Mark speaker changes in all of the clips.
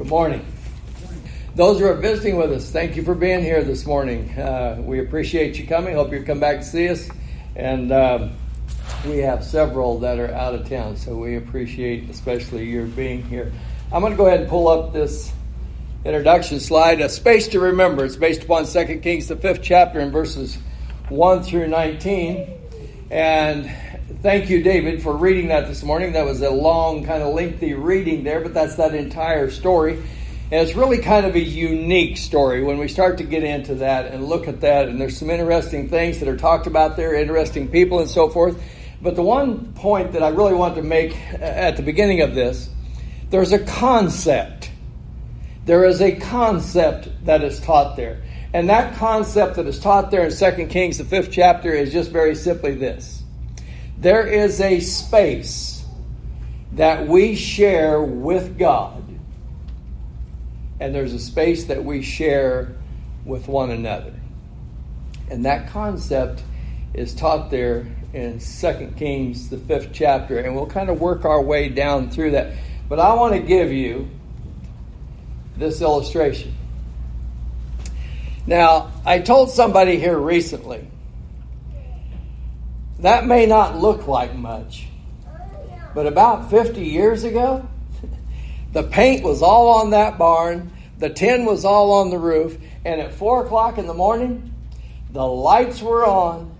Speaker 1: Good morning. Those who are visiting with us, thank you for being here this morning. Uh, we appreciate you coming. Hope you come back to see us. And um, we have several that are out of town, so we appreciate especially your being here. I'm going to go ahead and pull up this introduction slide. A space to remember. It's based upon 2 Kings, the fifth chapter, and verses 1 through 19. And thank you, David, for reading that this morning. That was a long, kind of lengthy reading there, but that's that entire story. And it's really kind of a unique story when we start to get into that and look at that. And there's some interesting things that are talked about there, interesting people and so forth. But the one point that I really want to make at the beginning of this there's a concept. There is a concept that is taught there. And that concept that is taught there in 2 Kings, the fifth chapter, is just very simply this there is a space that we share with God, and there's a space that we share with one another. And that concept is taught there in 2 Kings, the fifth chapter, and we'll kind of work our way down through that. But I want to give you this illustration. Now, I told somebody here recently that may not look like much, but about 50 years ago, the paint was all on that barn, the tin was all on the roof, and at 4 o'clock in the morning, the lights were on,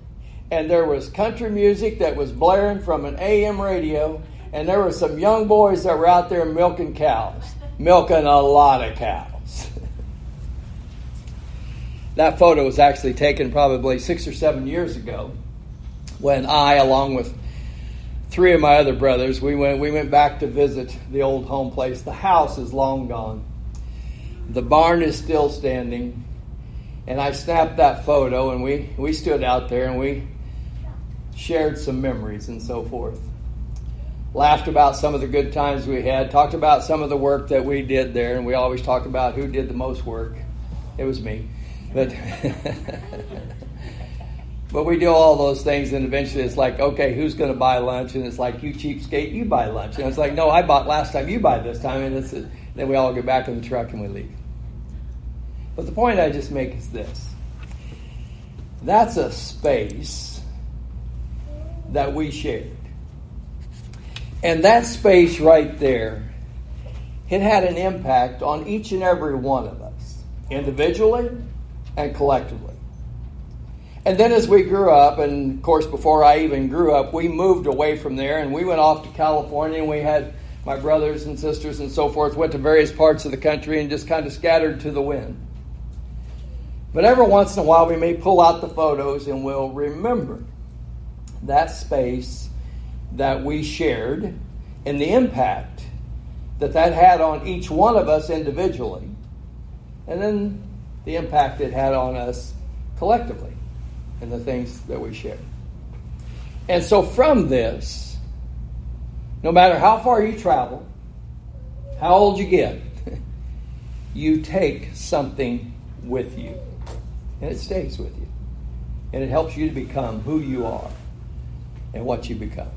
Speaker 1: and there was country music that was blaring from an AM radio, and there were some young boys that were out there milking cows, milking a lot of cows. that photo was actually taken probably six or seven years ago when I, along with three of my other brothers, we went we went back to visit the old home place. The house is long gone. The barn is still standing. And I snapped that photo and we, we stood out there and we shared some memories and so forth. Laughed about some of the good times we had, talked about some of the work that we did there, and we always talk about who did the most work. It was me. But But we do all those things, and eventually it's like, okay, who's going to buy lunch? And it's like, you cheapskate, you buy lunch. And it's like, no, I bought last time, you buy this time. And it's, then we all get back in the truck and we leave. But the point I just make is this that's a space that we shared. And that space right there, it had an impact on each and every one of us, individually and collectively. And then as we grew up, and of course, before I even grew up, we moved away from there and we went off to California and we had my brothers and sisters and so forth, went to various parts of the country and just kind of scattered to the wind. But every once in a while, we may pull out the photos and we'll remember that space that we shared and the impact that that had on each one of us individually, and then the impact it had on us collectively and the things that we share. And so, from this, no matter how far you travel, how old you get, you take something with you. And it stays with you. And it helps you to become who you are and what you become.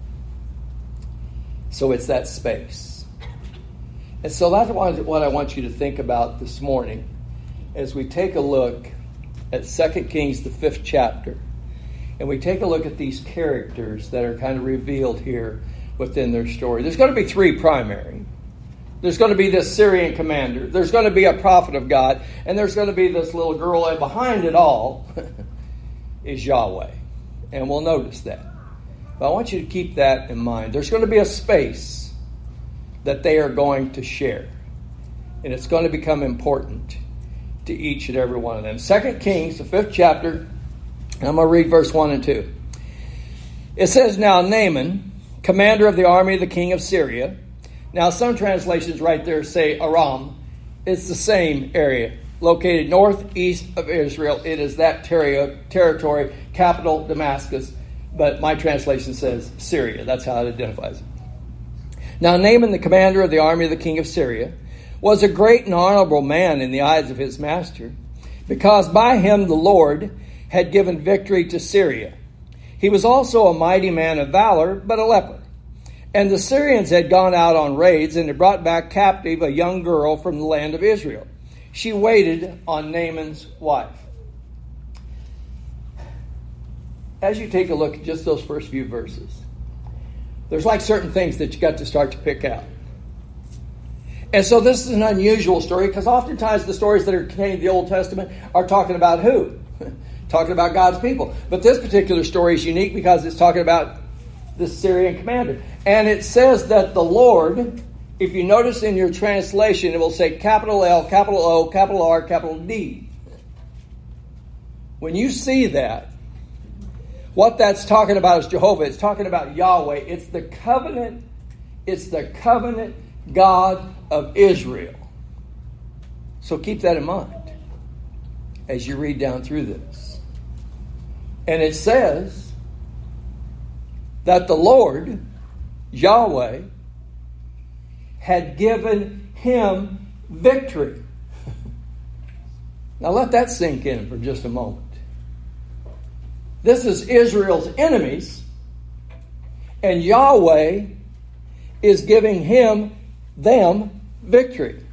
Speaker 1: So it's that space. And so that's what I want you to think about this morning as we take a look at 2 Kings, the fifth chapter, and we take a look at these characters that are kind of revealed here within their story. There's going to be three primary. There's going to be this Syrian commander. There's going to be a prophet of God. And there's going to be this little girl. And behind it all is Yahweh. And we'll notice that. But I want you to keep that in mind. There's going to be a space that they are going to share. And it's going to become important to each and every one of them. Second Kings, the fifth chapter, I'm going to read verse 1 and 2. It says, Now Naaman, commander of the army of the king of Syria, now some translations right there say Aram, it's the same area, located northeast of Israel. It is that ter- territory, capital Damascus, but my translation says Syria. That's how it identifies it. Now Naaman, the commander of the army of the king of Syria, was a great and honorable man in the eyes of his master, because by him the Lord had given victory to Syria. He was also a mighty man of valor, but a leper. And the Syrians had gone out on raids and had brought back captive a young girl from the land of Israel. She waited on Naaman's wife. As you take a look at just those first few verses, there's like certain things that you got to start to pick out. And so this is an unusual story because oftentimes the stories that are contained in the Old Testament are talking about who? talking about God's people. But this particular story is unique because it's talking about the Syrian commander. And it says that the Lord, if you notice in your translation, it will say capital L, capital O, capital R, capital D. When you see that, what that's talking about is Jehovah. It's talking about Yahweh. It's the covenant, it's the covenant God of Israel. So keep that in mind as you read down through this. And it says that the Lord, Yahweh, had given him victory. now let that sink in for just a moment. This is Israel's enemies, and Yahweh is giving him them victory.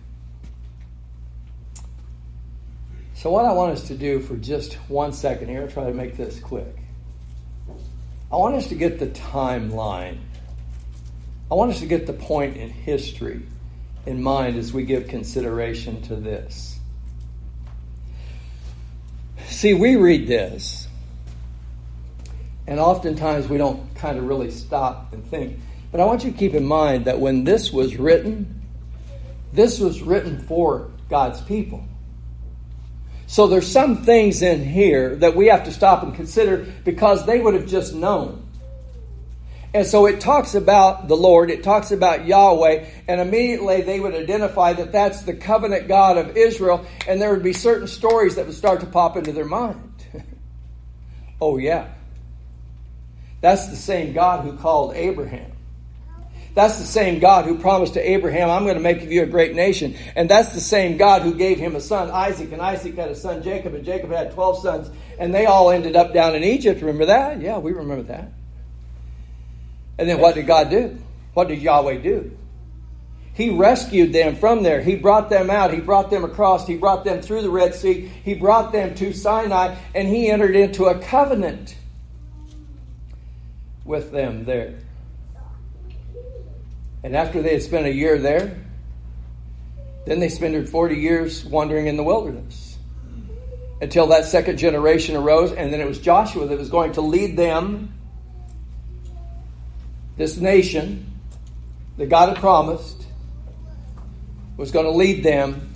Speaker 1: So, what I want us to do for just one second here, I'll try to make this quick. I want us to get the timeline. I want us to get the point in history in mind as we give consideration to this. See, we read this, and oftentimes we don't kind of really stop and think. But I want you to keep in mind that when this was written, this was written for God's people. So there's some things in here that we have to stop and consider because they would have just known. And so it talks about the Lord, it talks about Yahweh, and immediately they would identify that that's the covenant God of Israel, and there would be certain stories that would start to pop into their mind. oh, yeah. That's the same God who called Abraham. That's the same God who promised to Abraham, I'm going to make of you a great nation. And that's the same God who gave him a son, Isaac, and Isaac had a son, Jacob, and Jacob had 12 sons, and they all ended up down in Egypt. Remember that? Yeah, we remember that. And then what did God do? What did Yahweh do? He rescued them from there. He brought them out. He brought them across. He brought them through the Red Sea. He brought them to Sinai, and he entered into a covenant with them there. And after they had spent a year there, then they spent 40 years wandering in the wilderness until that second generation arose. And then it was Joshua that was going to lead them, this nation that God had promised, was going to lead them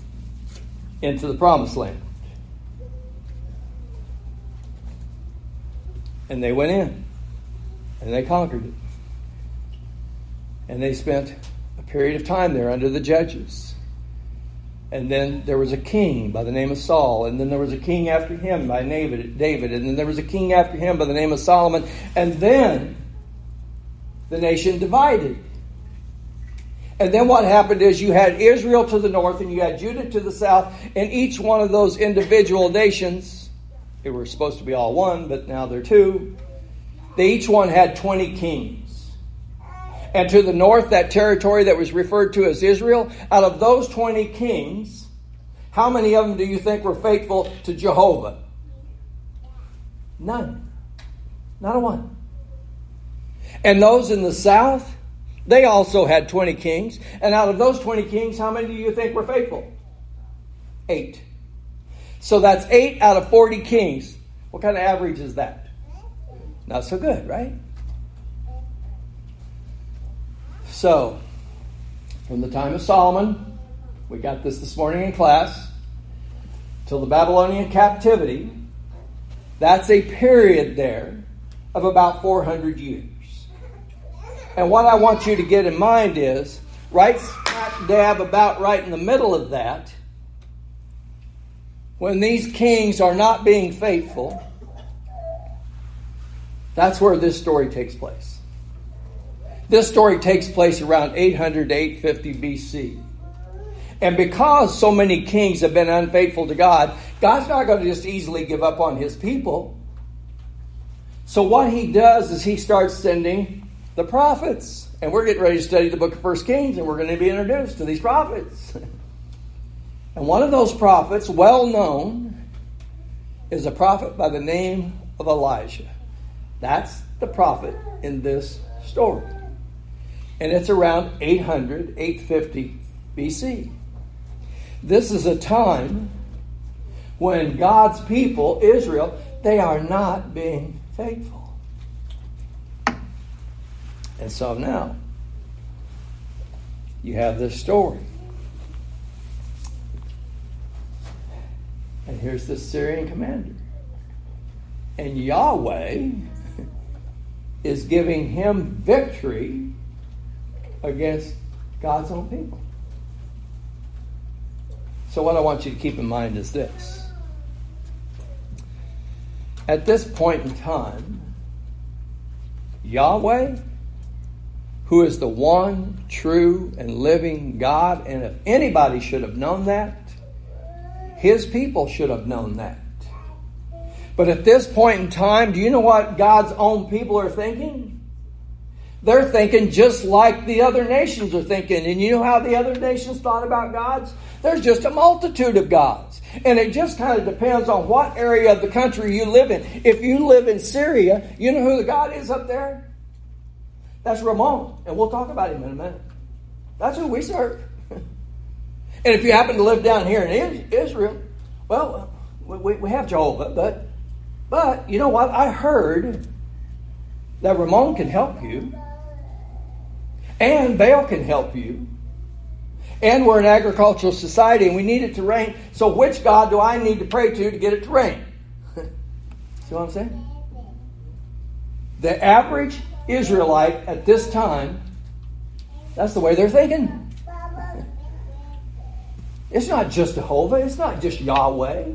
Speaker 1: into the promised land. And they went in and they conquered it. And they spent a period of time there under the judges. And then there was a king by the name of Saul, and then there was a king after him by David, and then there was a king after him by the name of Solomon, and then the nation divided. And then what happened is you had Israel to the north and you had Judah to the south, and each one of those individual nations, they were supposed to be all one, but now they're two, they each one had 20 kings and to the north, that territory that was referred to as Israel, out of those 20 kings, how many of them do you think were faithful to Jehovah? None. Not a one. And those in the south, they also had 20 kings. And out of those 20 kings, how many do you think were faithful? Eight. So that's eight out of 40 kings. What kind of average is that? Not so good, right? So, from the time of Solomon, we got this this morning in class, till the Babylonian captivity, that's a period there of about 400 years. And what I want you to get in mind is, right smack dab about right in the middle of that, when these kings are not being faithful, that's where this story takes place. This story takes place around 800 to 850 BC. And because so many kings have been unfaithful to God, God's not going to just easily give up on his people. So, what he does is he starts sending the prophets And we're getting ready to study the book of First Kings, and we're going to be introduced to these prophets. and one of those prophets, well known, is a prophet by the name of Elisha. That's the prophet in this story. And it's around 800, 850 BC. This is a time when God's people, Israel, they are not being faithful. And so now, you have this story. And here's the Syrian commander. And Yahweh is giving him victory against God's own people. So, what I want you to keep in mind is this. At this point in time, Yahweh, who is the one true and living God, and if anybody should have known that, his people should have known that. But at this point in time, do you know what God's own people are thinking? They're thinking just like the other nations are thinking. And you know how the other nations thought about gods? There's just a multitude of gods. And it just kind of depends on what area of the country you live in. If you live in Syria, you know who the God is up there? That's Ramon. And we'll talk about him in a minute. That's who we serve. and if you happen to live down here in Israel, well, we, have Jehovah, but but you know what? I heard that Ramon can help you, and Baal can help you, and we're an agricultural society and we need it to rain. So, which God do I need to pray to to get it to rain? See what I'm saying? The average Israelite at this time, that's the way they're thinking. It's not just Jehovah, it's not just Yahweh.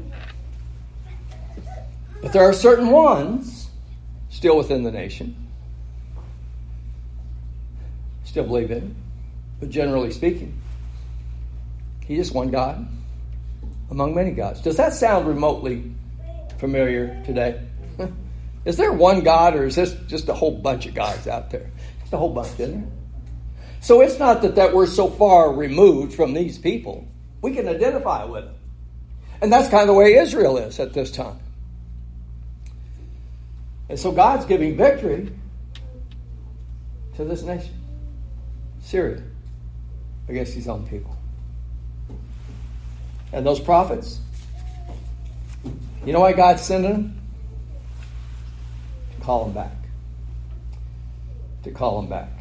Speaker 1: But there are certain ones still within the nation, still believe in But generally speaking, He is one God among many gods. Does that sound remotely familiar today? is there one God or is this just a whole bunch of gods out there? Just a whole bunch, isn't there? So it's not that, that we're so far removed from these people. We can identify with them. And that's kind of the way Israel is at this time. And so God's giving victory to this nation, Syria, against his own people. And those prophets, you know why God sent them? To call them back. To call them back.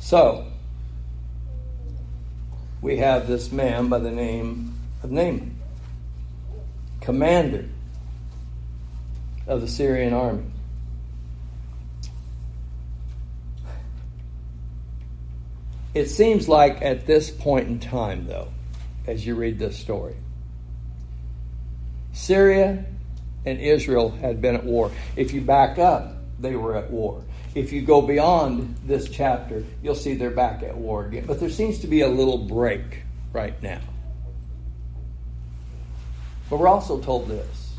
Speaker 1: So, we have this man by the name of Naaman, commander of the Syrian army. It seems like at this point in time, though, as you read this story, Syria and Israel had been at war. If you back up, they were at war. If you go beyond this chapter, you'll see they're back at war again. But there seems to be a little break right now. But we're also told this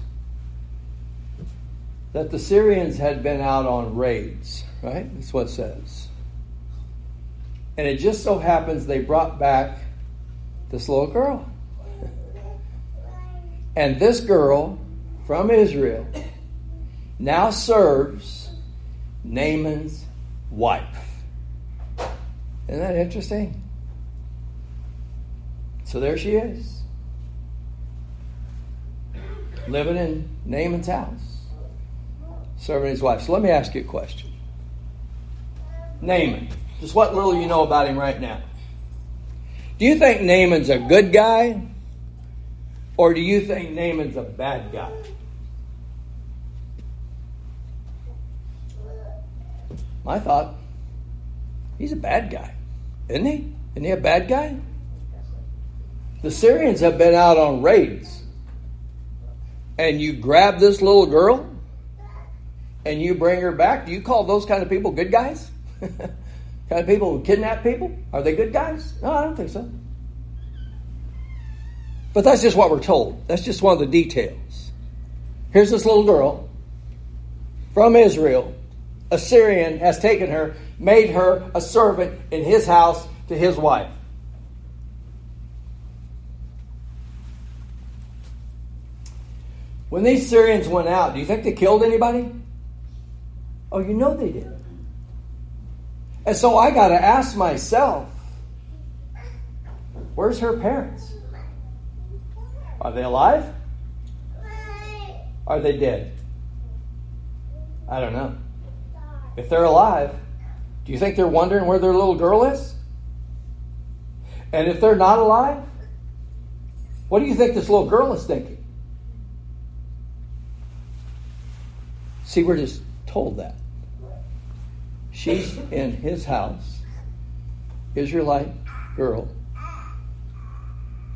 Speaker 1: that the Syrians had been out on raids, right? That's what it says. And it just so happens they brought back this little girl. And this girl from Israel now serves Naaman's wife. Isn't that interesting? So there she is, living in Naaman's house serving his wife. So let me ask you a question. Naaman, just what little you know about him right now. Do you think Naaman's a good guy? Or do you think Naaman's a bad guy? My thought, he's a bad guy. Isn't he? Isn't he a bad guy? The Syrians have been out on raids. And you grab this little girl and you bring her back, do you call those kind of people good guys? kind of people who kidnap people? Are they good guys? No, I don't think so. But that's just what we're told. That's just one of the details. Here's this little girl from Israel a Syrian has taken her, made her a servant in his house to his wife. When these Syrians went out, do you think they killed anybody? Oh, you know they did. And so I got to ask myself where's her parents? Are they alive? Are they dead? I don't know. If they're alive, do you think they're wondering where their little girl is? And if they're not alive, what do you think this little girl is thinking? See, we're just told that. She's in his house, Israelite girl,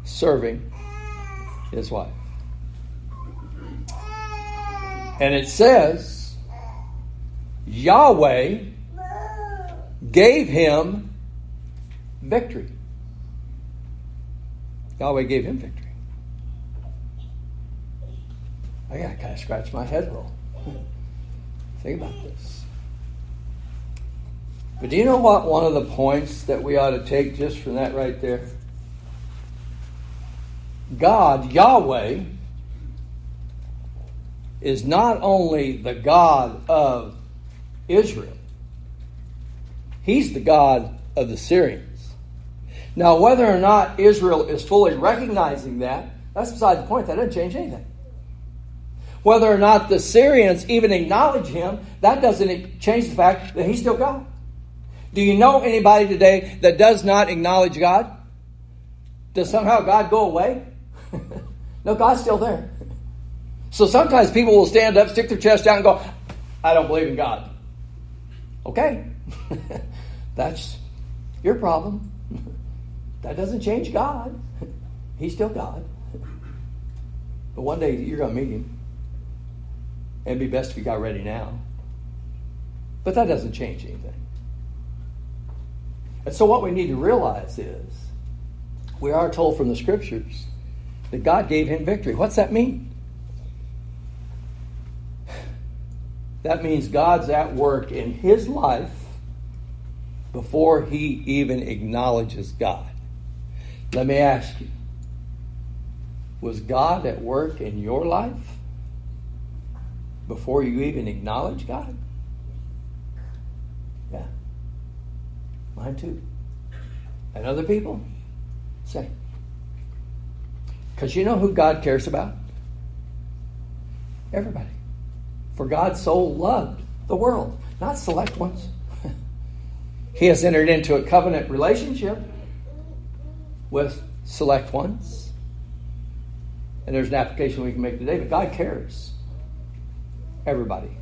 Speaker 1: serving his wife. And it says, Yahweh gave him victory. Yahweh gave him victory. I got kind of scratch my head roll. Think about this. But do you know what one of the points that we ought to take just from that right there? God, Yahweh, is not only the God of Israel, He's the God of the Syrians. Now, whether or not Israel is fully recognizing that, that's beside the point. That doesn't change anything. Whether or not the Syrians even acknowledge him, that doesn't change the fact that he's still God. Do you know anybody today that does not acknowledge God? Does somehow God go away? no, God's still there. So sometimes people will stand up, stick their chest out, and go, I don't believe in God. Okay. That's your problem. that doesn't change God. He's still God. But one day you're going to meet him. It'd be best if you got ready now. But that doesn't change anything. And so, what we need to realize is we are told from the scriptures that God gave him victory. What's that mean? That means God's at work in his life before he even acknowledges God. Let me ask you was God at work in your life before you even acknowledge God? Yeah. Mine too. And other people? Say. Because you know who God cares about? Everybody. For God so loved the world, not select ones. he has entered into a covenant relationship with select ones. And there's an application we can make today, but God cares. Everybody.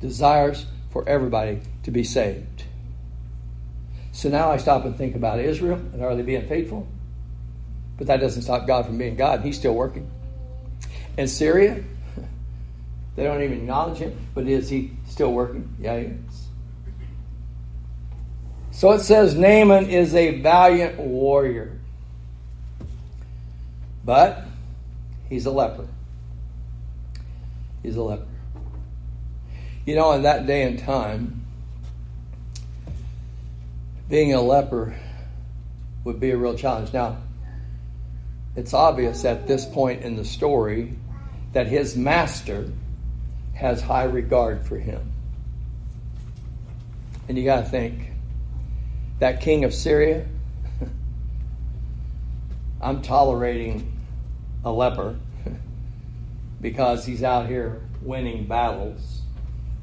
Speaker 1: Desires for everybody to be saved. So now I stop and think about Israel and are they being faithful? But that doesn't stop God from being God. He's still working. And Syria, they don't even acknowledge him, but is he still working? Yeah, he is. So it says Naaman is a valiant warrior, but he's a leper. He's a leper. You know, in that day and time, being a leper would be a real challenge. Now, it's obvious at this point in the story that his master has high regard for him. And you got to think that king of Syria, I'm tolerating a leper because he's out here winning battles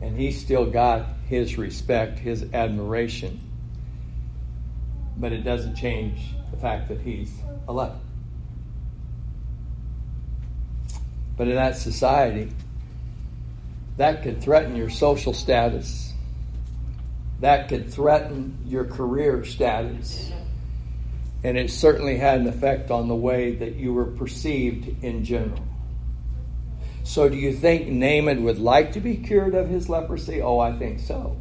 Speaker 1: and he's still got his respect, his admiration but it doesn't change the fact that he's a leper. But in that society, that could threaten your social status. That could threaten your career status. And it certainly had an effect on the way that you were perceived in general. So, do you think Naaman would like to be cured of his leprosy? Oh, I think so.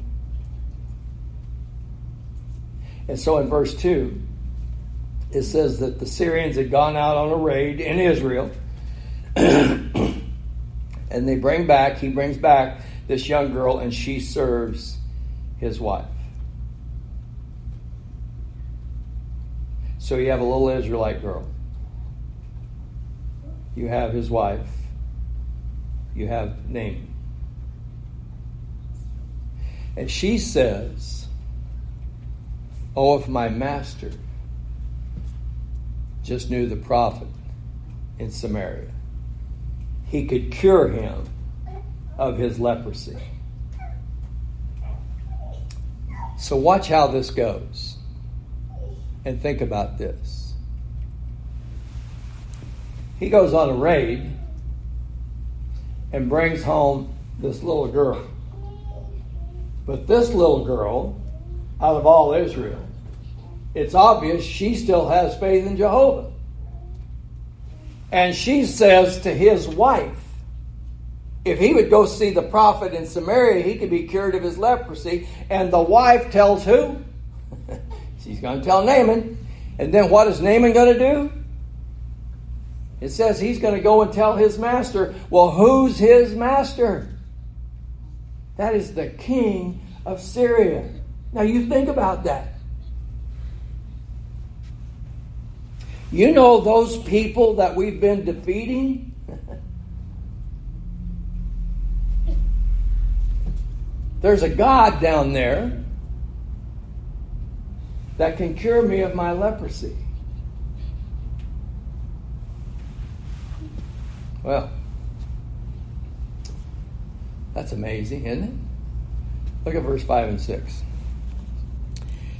Speaker 1: And so in verse 2, it says that the Syrians had gone out on a raid in Israel. and they bring back, he brings back this young girl, and she serves his wife. So you have a little Israelite girl. You have his wife. You have Naaman. And she says, Oh, if my master just knew the prophet in Samaria, he could cure him of his leprosy. So, watch how this goes and think about this. He goes on a raid and brings home this little girl. But this little girl, out of all Israel, it's obvious she still has faith in Jehovah. And she says to his wife, if he would go see the prophet in Samaria, he could be cured of his leprosy. And the wife tells who? She's going to tell Naaman. And then what is Naaman going to do? It says he's going to go and tell his master. Well, who's his master? That is the king of Syria. Now you think about that. You know those people that we've been defeating? There's a God down there that can cure me of my leprosy. Well, that's amazing, isn't it? Look at verse 5 and 6.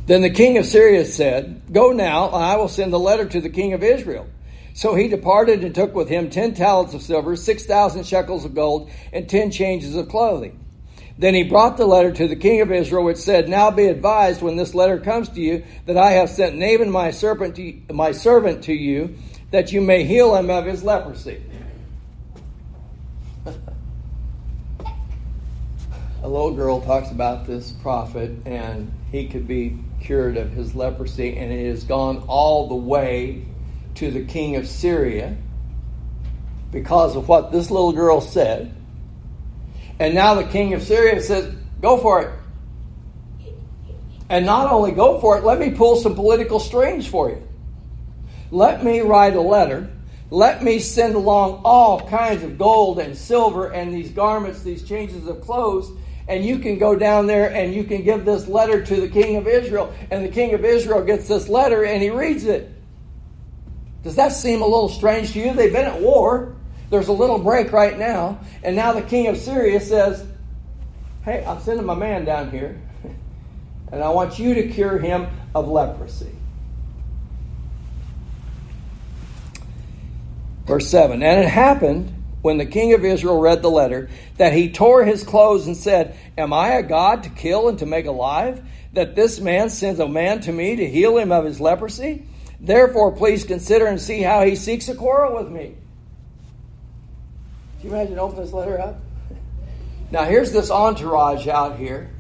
Speaker 1: Then the king of Syria said, Go now, and I will send a letter to the king of Israel. So he departed and took with him ten talents of silver, six thousand shekels of gold, and ten changes of clothing. Then he brought the letter to the king of Israel, which said, Now be advised when this letter comes to you that I have sent Naaman my servant to, my servant to you, that you may heal him of his leprosy. A little girl talks about this prophet, and he could be cured of his leprosy, and it has gone all the way to the king of Syria because of what this little girl said. And now the king of Syria says, Go for it. And not only go for it, let me pull some political strings for you. Let me write a letter. Let me send along all kinds of gold and silver and these garments, these changes of clothes. And you can go down there and you can give this letter to the king of Israel. And the king of Israel gets this letter and he reads it. Does that seem a little strange to you? They've been at war. There's a little break right now, and now the king of Syria says, Hey, I'm sending my man down here, and I want you to cure him of leprosy. Verse 7 And it happened when the king of Israel read the letter that he tore his clothes and said, Am I a God to kill and to make alive? That this man sends a man to me to heal him of his leprosy? Therefore, please consider and see how he seeks a quarrel with me. Can you imagine opening this letter up? Now, here's this entourage out here.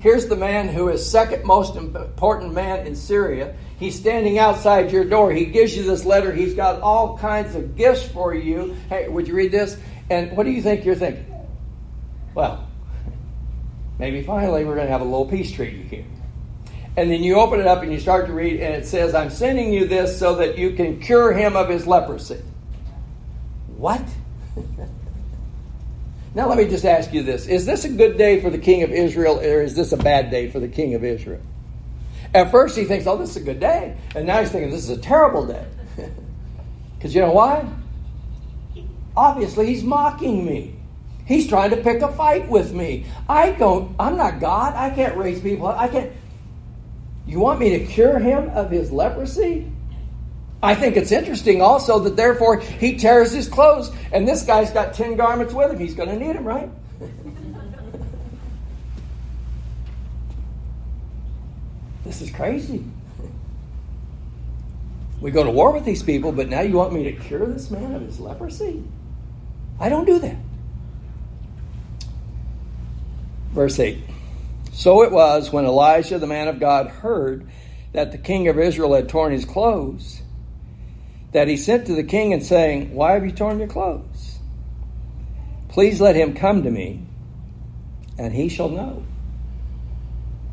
Speaker 1: Here's the man who is second most important man in Syria. He's standing outside your door. He gives you this letter. He's got all kinds of gifts for you. Hey, would you read this? And what do you think you're thinking? Well, maybe finally we're going to have a little peace treaty here. And then you open it up and you start to read, and it says, I'm sending you this so that you can cure him of his leprosy. What? now, let me just ask you this Is this a good day for the king of Israel, or is this a bad day for the king of Israel? At first, he thinks, oh, this is a good day. And now he's thinking, this is a terrible day. Because you know why? Obviously, he's mocking me. He's trying to pick a fight with me. I don't, I'm not God. I can't raise people. I can't. You want me to cure him of his leprosy? I think it's interesting also that therefore he tears his clothes, and this guy's got 10 garments with him. He's going to need them, right? This is crazy. We go to war with these people, but now you want me to cure this man of his leprosy? I don't do that. Verse 8 So it was when Elisha, the man of God, heard that the king of Israel had torn his clothes that he sent to the king and saying, Why have you torn your clothes? Please let him come to me. and he shall know.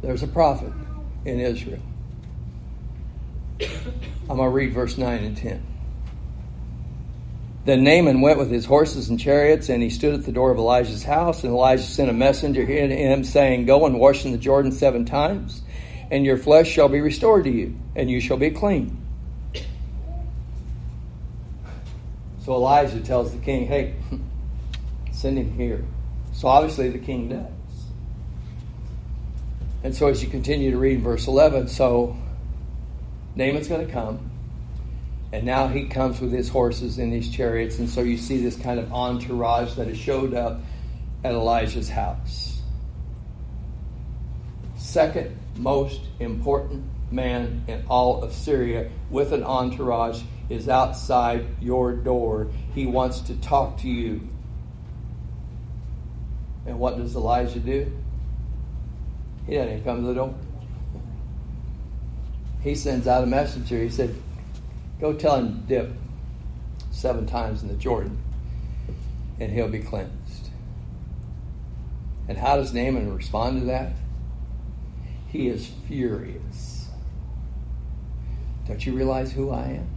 Speaker 1: There's a prophet in Israel. I'm going to read verse 9 and 10. Then Naaman went with his horses and chariots, and he stood at the door of Elisha's house. And Elisha sent a messenger to him, saying, Go and wash in the Jordan seven times, and your flesh shall be restored to you, and you shall be clean. So Elisha tells the king, Hey, send him here. So obviously the king does. And so as you continue to read verse 11, so Naaman's going to come. And now he comes with his horses and his chariots. And so you see this kind of entourage that has showed up at Elisha's house. Second most important man in all of Syria with an entourage is outside your door. He wants to talk to you. And what does Elisha do? He doesn't come to the door. He sends out a messenger. He said, Go tell him dip seven times in the Jordan, and he'll be cleansed. And how does Naaman respond to that? He is furious. Don't you realize who I am?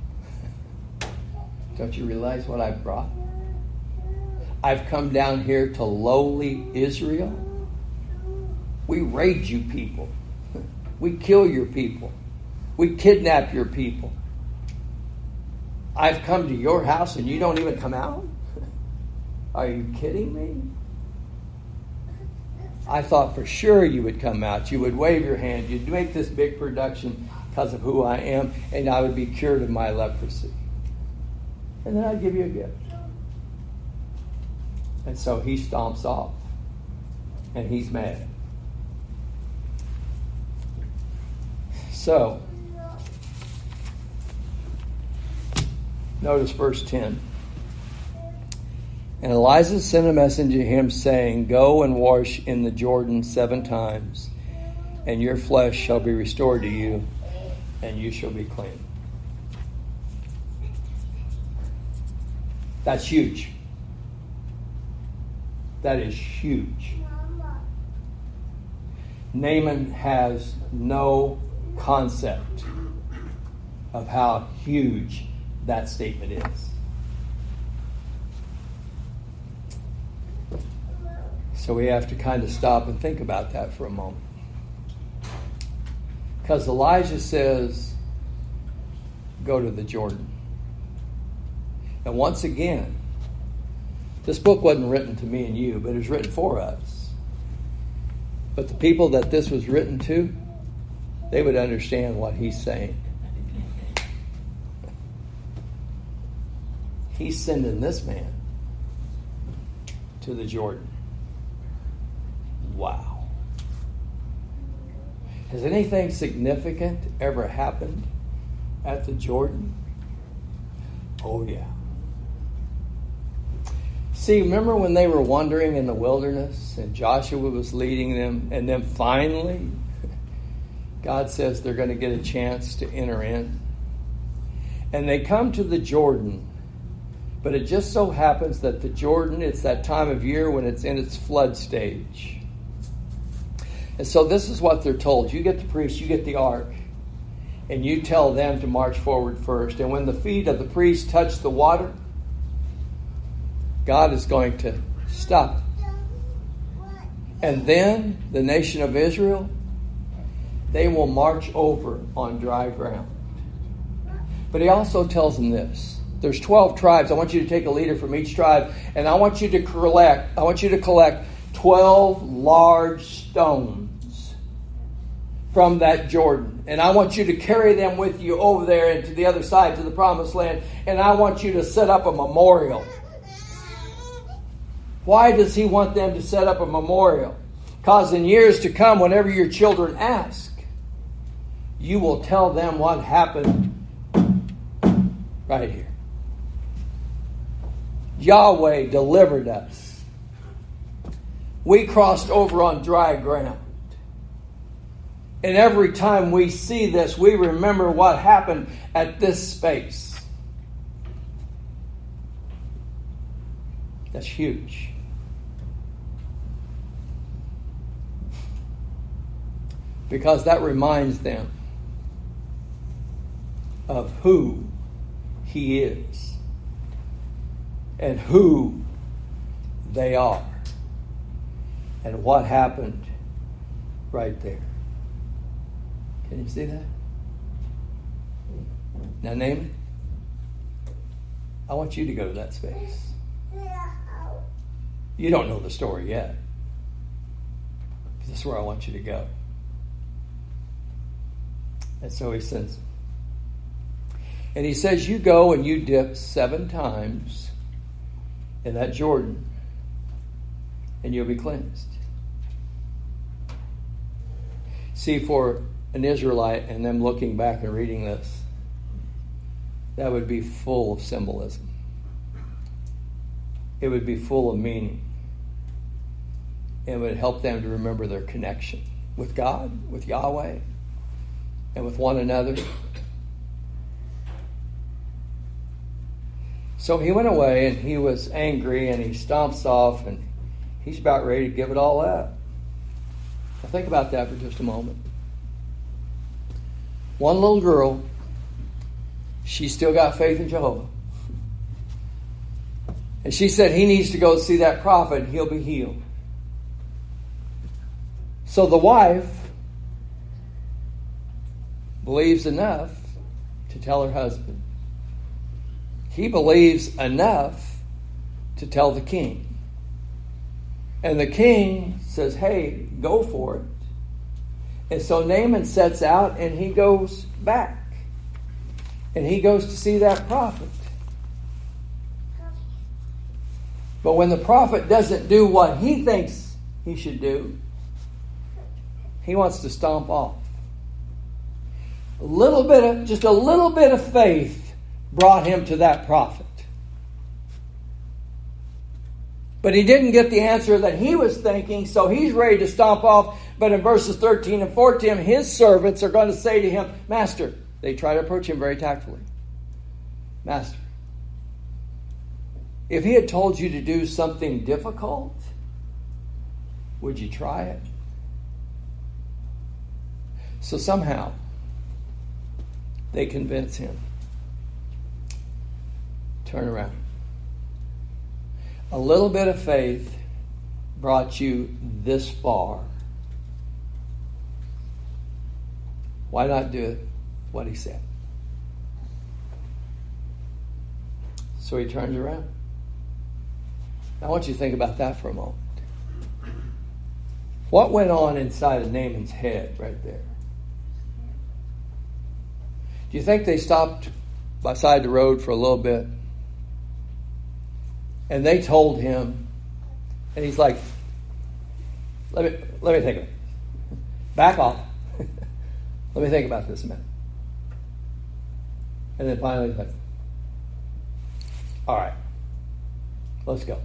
Speaker 1: Don't you realize what I've brought? I've come down here to lowly Israel. We raid you people. We kill your people. We kidnap your people. I've come to your house and you don't even come out? Are you kidding me? I thought for sure you would come out. You would wave your hand. You'd make this big production because of who I am, and I would be cured of my leprosy. And then I'd give you a gift. And so he stomps off, and he's mad. So, notice verse 10. And Elisha sent a messenger to him, saying, Go and wash in the Jordan seven times, and your flesh shall be restored to you, and you shall be clean. That's huge. That is huge. Naaman has no concept of how huge that statement is. So we have to kind of stop and think about that for a moment. Because Elisha says, go to the Jordan. And once again, this book wasn't written to me and you, but it was written for us. But the people that this was written to, they would understand what he's saying. He's sending this man to the Jordan. Wow. Has anything significant ever happened at the Jordan? Oh, yeah. See, remember when they were wandering in the wilderness and Joshua was leading them, and then finally God says they're going to get a chance to enter in? And they come to the Jordan, but it just so happens that the Jordan, it's that time of year when it's in its flood stage. And so this is what they're told you get the priest, you get the ark, and you tell them to march forward first. And when the feet of the priest touch the water, God is going to stop. And then the nation of Israel, they will march over on dry ground. But he also tells them this. There's 12 tribes. I want you to take a leader from each tribe, and I want you to collect, I want you to collect 12 large stones from that Jordan. And I want you to carry them with you over there and to the other side to the promised land. And I want you to set up a memorial. Why does he want them to set up a memorial? Because in years to come, whenever your children ask, you will tell them what happened right here. Yahweh delivered us. We crossed over on dry ground. And every time we see this, we remember what happened at this space. That's huge. because that reminds them of who He is and who they are and what happened right there. Can you see that? Now, name it. I want you to go to that space. You don't know the story yet. This is where I want you to go. And so he sends him. And he says, You go and you dip seven times in that Jordan, and you'll be cleansed. See, for an Israelite and them looking back and reading this, that would be full of symbolism. It would be full of meaning. It would help them to remember their connection with God, with Yahweh, and with one another. So he went away and he was angry and he stomps off and he's about ready to give it all up. Now think about that for just a moment. One little girl, she still got faith in Jehovah. And she said he needs to go see that prophet, he'll be healed. So the wife believes enough to tell her husband. He believes enough to tell the king. And the king says, Hey, go for it. And so Naaman sets out and he goes back. And he goes to see that prophet. But when the prophet doesn't do what he thinks he should do, he wants to stomp off. A little bit of, just a little bit of faith brought him to that prophet. But he didn't get the answer that he was thinking, so he's ready to stomp off. But in verses 13 and 14, his servants are going to say to him, Master, they try to approach him very tactfully. Master, if he had told you to do something difficult, would you try it? So somehow, they convince him. Turn around. A little bit of faith brought you this far. Why not do what he said? So he turns around. I want you to think about that for a moment. What went on inside of Naaman's head right there? Do you think they stopped beside the road for a little bit? And they told him, and he's like, let me, let me think of it. Back off. let me think about this a minute. And then finally, he's like, all right, let's go.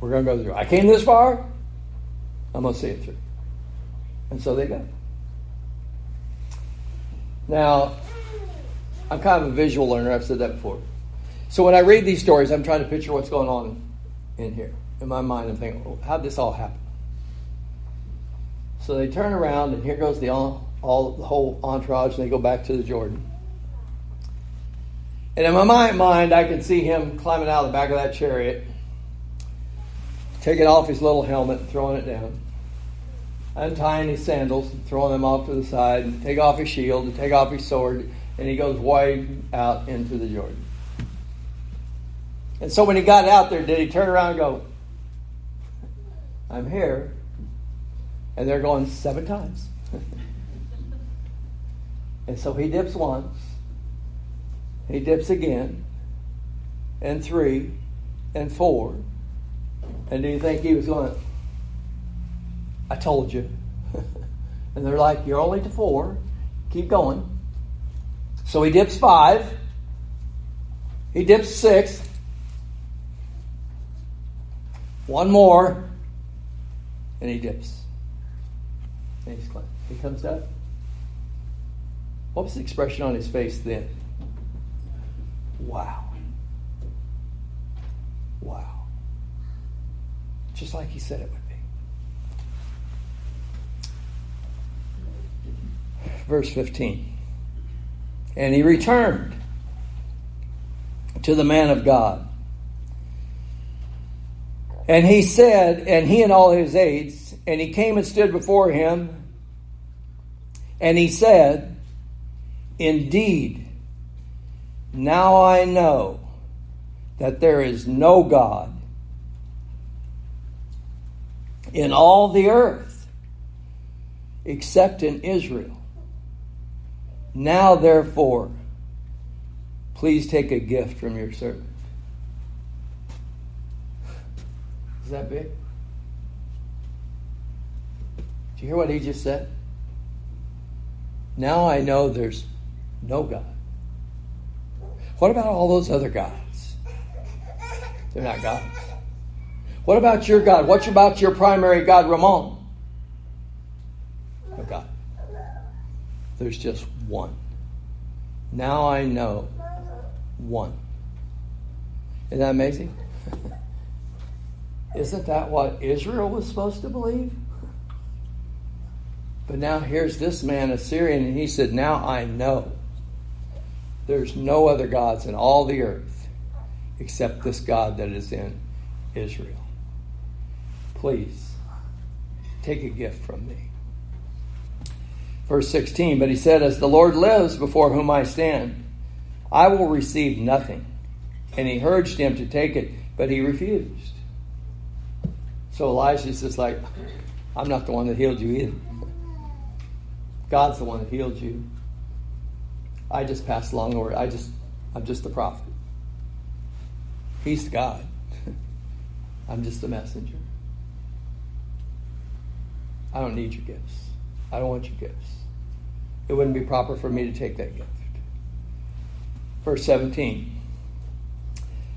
Speaker 1: We're going to go through. I came this far, I'm going to see it through. And so they go. Now, I'm kind of a visual learner. I've said that before. So when I read these stories, I'm trying to picture what's going on in here. In my mind, I'm thinking, well, how'd this all happen? So they turn around, and here goes the all, all the whole entourage, and they go back to the Jordan. And in my mind, I can see him climbing out of the back of that chariot, taking off his little helmet and throwing it down, untying his sandals and throwing them off to the side, and take off his shield and take off his sword and he goes wide out into the Jordan. And so when he got out there, did he turn around and go, I'm here? And they're going seven times. and so he dips once, he dips again, and three, and four. And do you think he was going, I told you? and they're like, You're only to four. Keep going. So he dips five. He dips six. One more. And he dips. And he's clean. He comes up. What was the expression on his face then? Wow. Wow. Just like he said it would be. verse 15. And he returned to the man of God. And he said, and he and all his aides, and he came and stood before him, and he said, Indeed, now I know that there is no God in all the earth except in Israel. Now, therefore, please take a gift from your servant. Is that big? Do you hear what he just said? Now I know there's no God. What about all those other gods? They're not gods. What about your God? What about your primary God, Rimmon? No God. There's just one. Now I know one. Isn't that amazing? Isn't that what Israel was supposed to believe? But now here's this man, a Syrian, and he said, Now I know there's no other gods in all the earth except this God that is in Israel. Please take a gift from me. Verse 16, but he said, As the Lord lives before whom I stand, I will receive nothing. And he urged him to take it, but he refused. So Elisha's just like, I'm not the one that healed you either. God's the one that healed you. I just passed along the word. I just, I'm just the prophet. He's God. I'm just the messenger. I don't need your gifts. I don't want your gifts. It wouldn't be proper for me to take that gift. Verse 17.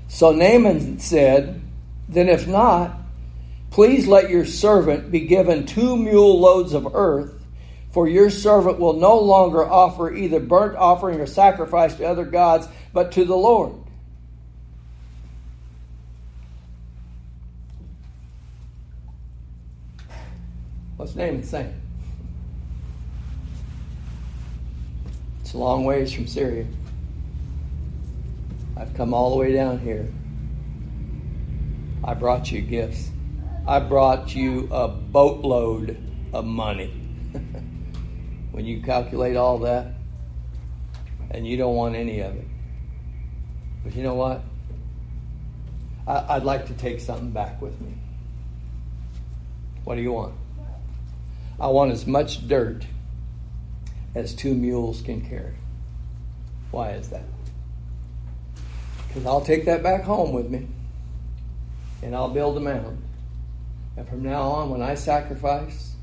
Speaker 1: So Naaman said, Then if not, please let your servant be given two mule loads of earth, for your servant will no longer offer either burnt offering or sacrifice to other gods, but to the Lord. What's Naaman saying? It's a long ways from Syria. I've come all the way down here. I brought you gifts. I brought you a boatload of money. when you calculate all that, and you don't want any of it. But you know what? I, would like to take something back with me. What do you want? I want as much dirt as two mules can carry. Why is that? Because I'll take that back home with me and I'll build a mound. And from now on, when I sacrifice,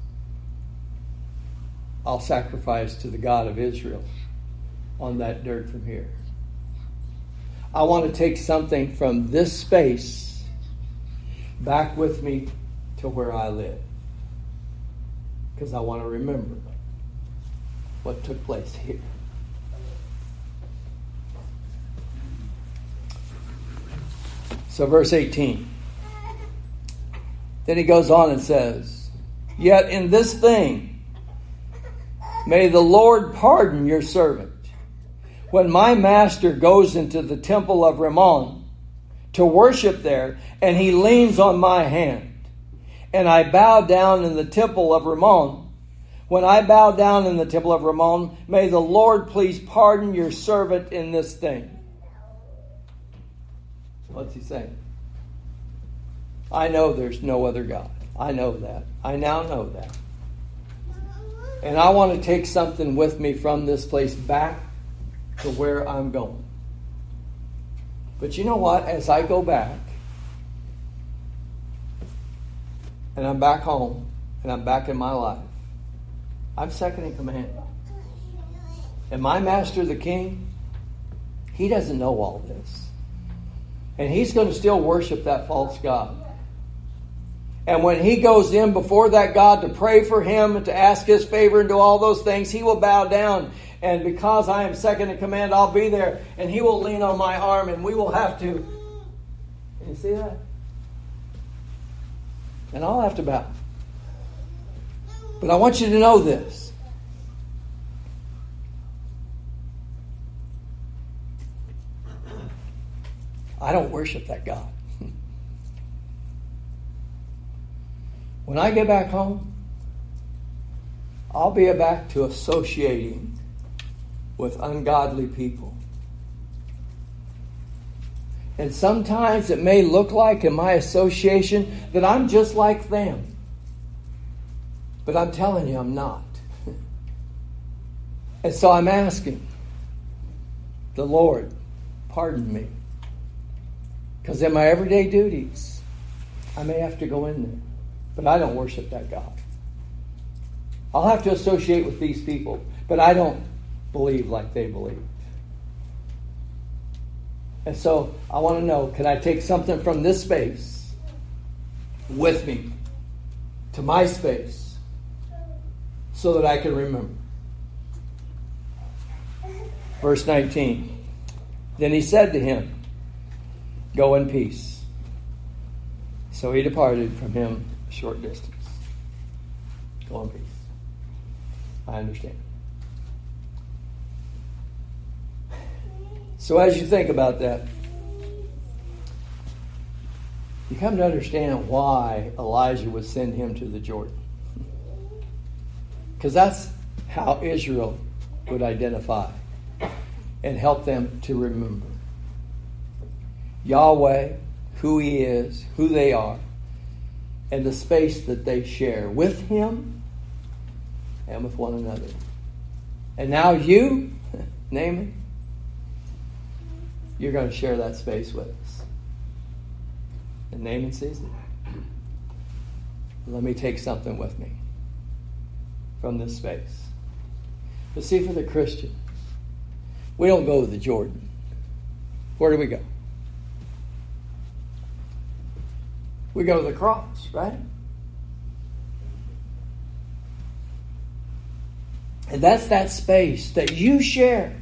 Speaker 1: I'll sacrifice to the God of Israel on that dirt from here. I want to take something from this space back with me to where I live because I want to remember what took place here. So, verse 18. Then he goes on and says, Yet in this thing may the Lord pardon your servant. When my master goes into the temple of Rimmon to worship there, and he leans on my hand, and I bow down in the temple of Rimmon. When I bow down in the temple of Rimmon, may the Lord please pardon your servant in this thing. What's he saying? I know there's no other God. I know that. I now know that. And I want to take something with me from this place back to where I'm going. But you know what? As I go back, and I'm back home and I'm back in my life, I'm second in command. And my master, the king, he doesn't know all this. And he's going to still worship that false God. And when he goes in before that God to pray for him and to ask his favor and do all those things, he will bow down. And because I am second in command, I'll be there. And he will lean on my arm and we will have to. Can You see that? And I'll have to bow. But I want you to know this. I don't worship that God. When I get back home, I'll be back to associating with ungodly people. And sometimes it may look like in my association that I'm just like them. But I'm telling you, I'm not. and so I'm asking the Lord, pardon me. Because in my everyday duties, I may have to go in there. But I don't worship that God. I'll have to associate with these people, but I don't believe like they believe. And so I want to know can I take something from this space with me to my space so that I can remember? Verse 19. Then he said to him, Go in peace. So he departed from him short distance. Go in peace. I understand. So, as you think about that, you come to understand why Elisha would send him to the Jordan. Because that's how Israel would identify and help them to remember Yahweh, who He is, who they are, and the space that they share with Him and with one another. And now you, Naaman, you're going to share that space with us. And Naaman sees it. Let me take something with me from this space. But see, for the Christian, we don't go to the Jordan. Where do we go? We go to the cross, right? And that's that space that you share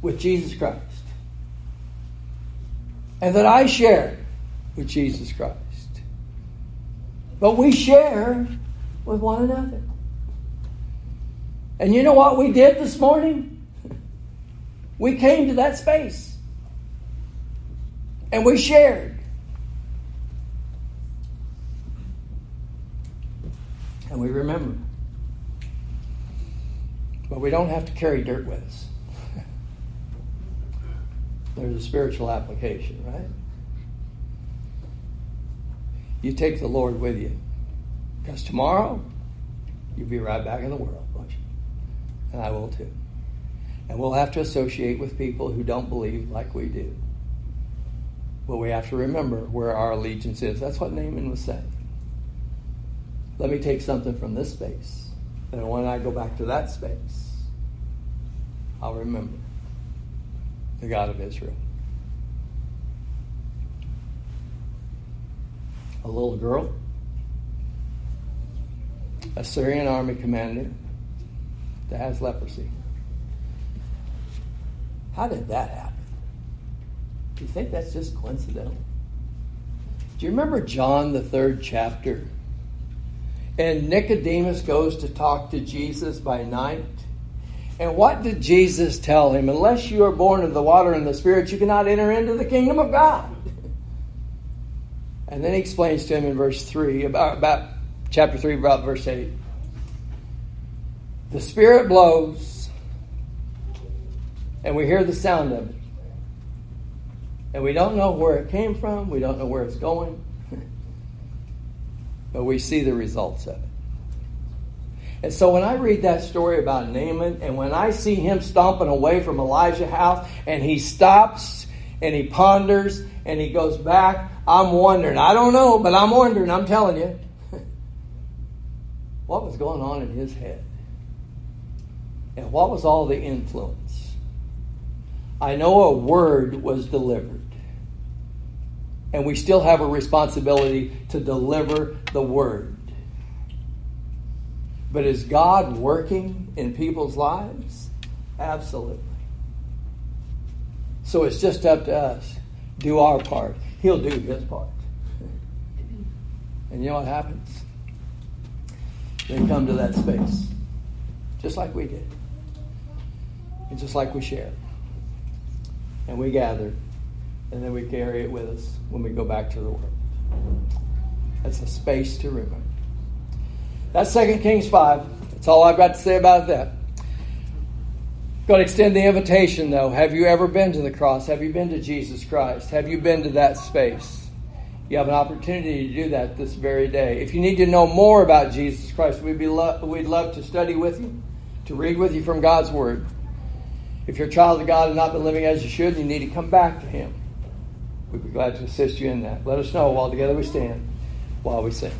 Speaker 1: with Jesus Christ. And that I share with Jesus Christ. But we share with one another. And you know what we did this morning? We came to that space. And we shared. And we remember. But we don't have to carry dirt with us. There's a spiritual application, right? You take the Lord with you. Because tomorrow, you'll be right back in the world, won't you? And I will too. And we'll have to associate with people who don't believe like we do. But we have to remember where our allegiance is. That's what Naaman was saying. Let me take something from this space. And when I go back to that space, I'll remember the God of Israel. A little girl, a Syrian army commander that has leprosy. How did that happen? Do you think that's just coincidental? Do you remember John, the third chapter? And Nicodemus goes to talk to Jesus by night. And what did Jesus tell him? Unless you are born of the water and the Spirit, you cannot enter into the kingdom of God. And then he explains to him in verse 3, about, about chapter 3, about verse 8. The Spirit blows, and we hear the sound of it. And we don't know where it came from, we don't know where it's going, but we see the results of it. And so when I read that story about Naaman, and when I see him stomping away from Elisha's house, and he stops and he ponders and he goes back, I'm wondering. I don't know, but I'm wondering, I'm telling you. what was going on in his head? And what was all the influence? I know a word was delivered. And we still have a responsibility to deliver the word. But is God working in people's lives? Absolutely. So it's just up to us. Do our part. He'll do his part. And you know what happens? They come to that space. Just like we did. And just like we shared. And we gather and then we carry it with us when we go back to the world. That's a space to remember. That's 2 Kings 5. That's all I've got to say about that. Got to extend the invitation, though. Have you ever been to the cross? Have you been to Jesus Christ? Have you been to that space? You have an opportunity to do that this very day. If you need to know more about Jesus Christ, we'd, be lo- we'd love to study with you, to read with you from God's Word. If you're a child of God and not been living as you should, you need to come back to Him. We'd be glad to assist you in that. Let us know while together we stand, while we sing.